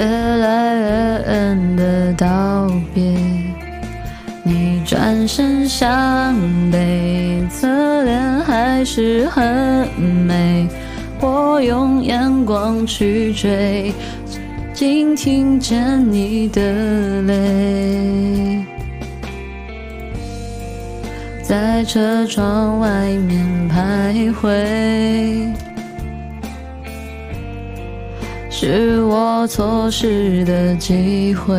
越来越远的道别。你转身向背，侧脸还是很美。我用眼光去追，竟听见你的泪，在车窗外面徘徊，是我错失的机会。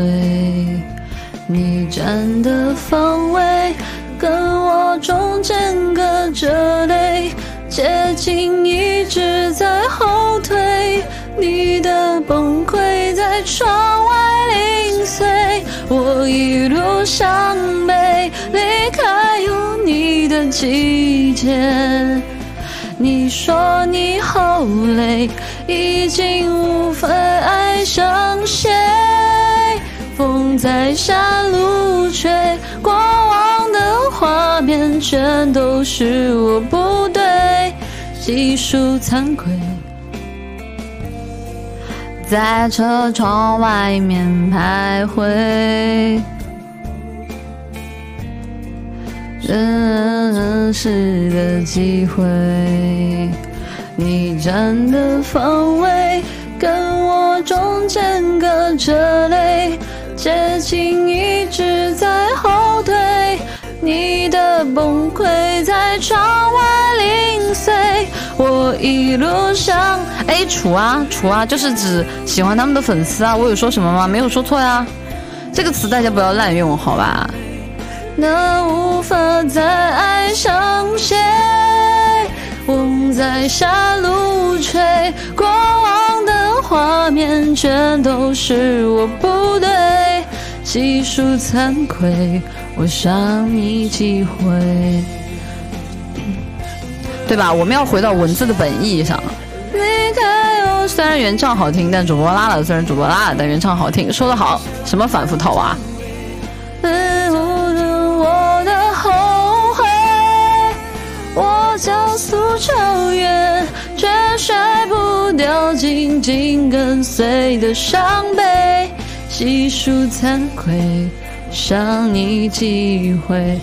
你站的方位跟我中间隔着泪。接近一直在后退，你的崩溃在窗外零碎，我一路向北，离开有你的季节。你说你好累，已经无法爱上谁，风在山路吹，过往的画面全都是我不对。细数惭愧，在车窗外面徘徊，认识的机会，你站的方位跟我中间隔着泪，接近一直在后退，你的崩溃在窗外零碎。我一路上，哎，楚啊楚啊，就是指喜欢他们的粉丝啊。我有说什么吗？没有说错呀。这个词大家不要滥用，好吧？那无法再爱上谁？风在下路吹，过往的画面全都是我不对，细数惭愧，我伤你几回。对吧？我们要回到文字的本意上。离开我虽然原唱好听，但主播拉了；虽然主播拉了，但原唱好听。说得好，什么反复套娃？我要紧紧跟随的伤悲。细数惭愧，伤你几回。